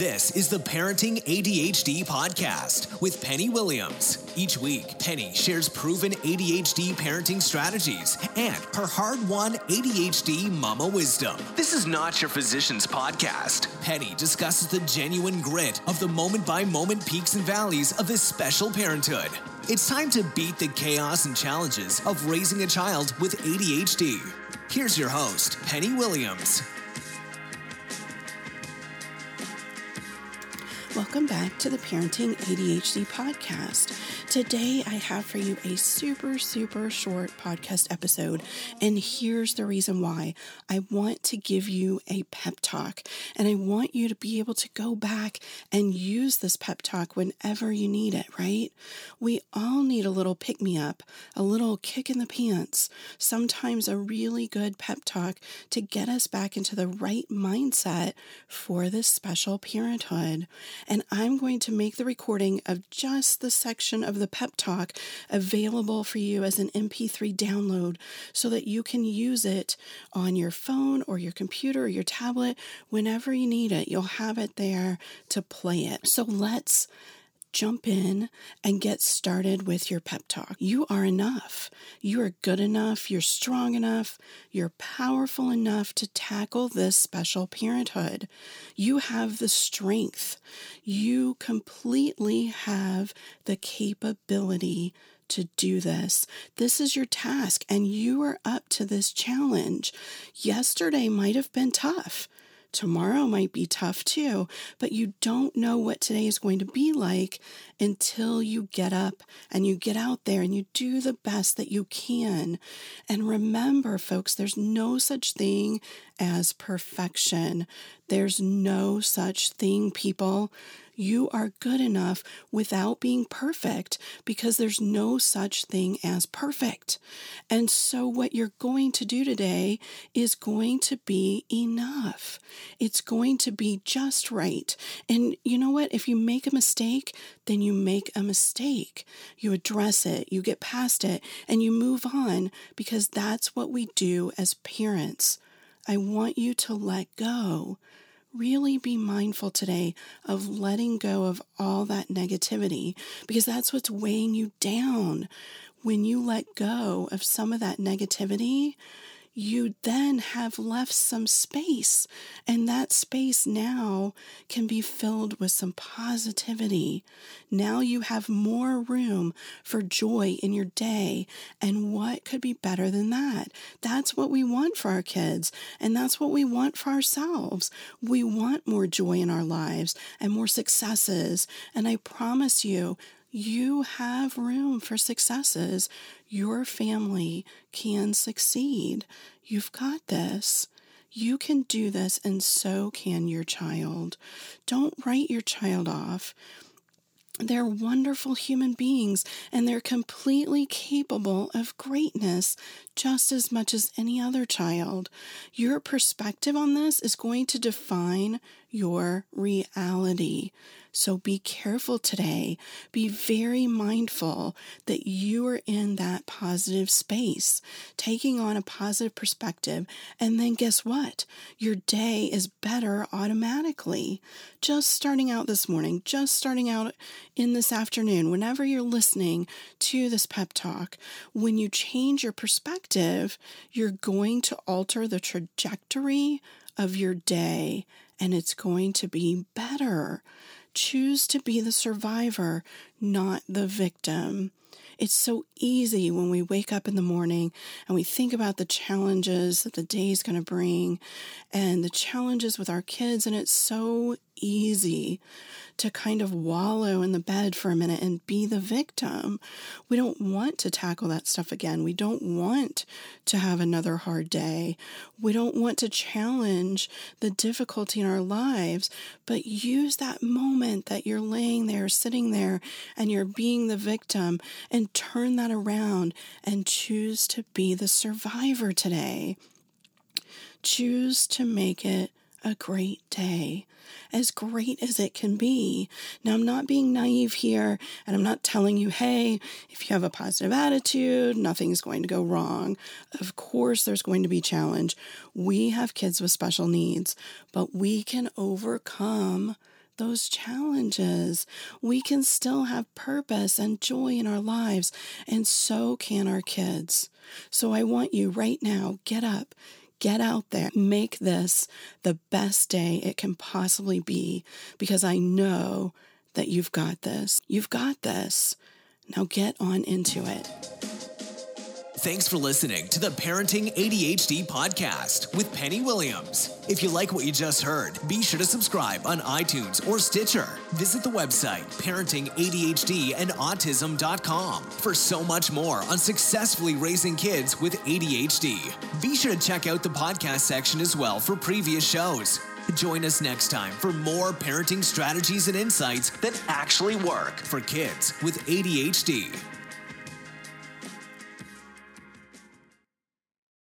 This is the Parenting ADHD podcast with Penny Williams. Each week, Penny shares proven ADHD parenting strategies and her hard won ADHD mama wisdom. This is not your physician's podcast. Penny discusses the genuine grit of the moment by moment peaks and valleys of this special parenthood. It's time to beat the chaos and challenges of raising a child with ADHD. Here's your host, Penny Williams. Welcome back to the Parenting ADHD podcast. Today, I have for you a super, super short podcast episode. And here's the reason why I want to give you a pep talk, and I want you to be able to go back and use this pep talk whenever you need it, right? We all need a little pick me up, a little kick in the pants, sometimes a really good pep talk to get us back into the right mindset for this special parenthood and I'm going to make the recording of just the section of the pep talk available for you as an MP3 download so that you can use it on your phone or your computer or your tablet whenever you need it. You'll have it there to play it. So let's jump in and get started with your pep talk. You are enough. You are good enough. You're strong enough. You're powerful enough to tackle this special parenthood. You have the strength. You completely have the capability to do this. This is your task, and you are up to this challenge. Yesterday might have been tough. Tomorrow might be tough too, but you don't know what today is going to be like until you get up and you get out there and you do the best that you can. And remember, folks, there's no such thing as perfection. There's no such thing, people you are good enough without being perfect because there's no such thing as perfect. And so, what you're going to do today is going to be enough. It's going to be just right. And you know what? If you make a mistake, then you make a mistake. You address it, you get past it, and you move on because that's what we do as parents. I want you to let go really be mindful today of letting go of all that negativity because that's what's weighing you down. When you let go of some of that negativity, you then have left some space. And that space now can be filled with some positivity. Now you have more room for joy in your day. And what could be better than that? That's what we want for our kids. And that's what we want for ourselves. We want more joy in our lives and more successes. And I promise you, you have room for successes. Your family can succeed. You've got this. You can do this, and so can your child. Don't write your child off. They're wonderful human beings and they're completely capable of greatness just as much as any other child. Your perspective on this is going to define your reality. So be careful today. Be very mindful that you are in that positive space, taking on a positive perspective. And then guess what? Your day is better automatically. Just starting out this morning, just starting out in this afternoon, whenever you're listening to this pep talk, when you change your perspective, you're going to alter the trajectory of your day and it's going to be better. Choose to be the survivor, not the victim. It's so easy when we wake up in the morning and we think about the challenges that the day is going to bring and the challenges with our kids, and it's so easy to kind of wallow in the bed for a minute and be the victim. We don't want to tackle that stuff again. We don't want to have another hard day. We don't want to challenge the difficulty in our lives, but use that moment that you're laying there, sitting there, and you're being the victim and turn that around and choose to be the survivor today. Choose to make it a great day, as great as it can be. Now, I'm not being naive here, and I'm not telling you, hey, if you have a positive attitude, nothing's going to go wrong. Of course, there's going to be challenge. We have kids with special needs, but we can overcome those challenges. We can still have purpose and joy in our lives, and so can our kids. So I want you right now, get up, get out there, make this the best day it can possibly be because I know that you've got this. You've got this. Now get on into it. Thanks for listening to the Parenting ADHD podcast with Penny Williams. If you like what you just heard, be sure to subscribe on iTunes or Stitcher. Visit the website parentingadhdandautism.com for so much more on successfully raising kids with ADHD. Be sure to check out the podcast section as well for previous shows. Join us next time for more parenting strategies and insights that actually work for kids with ADHD.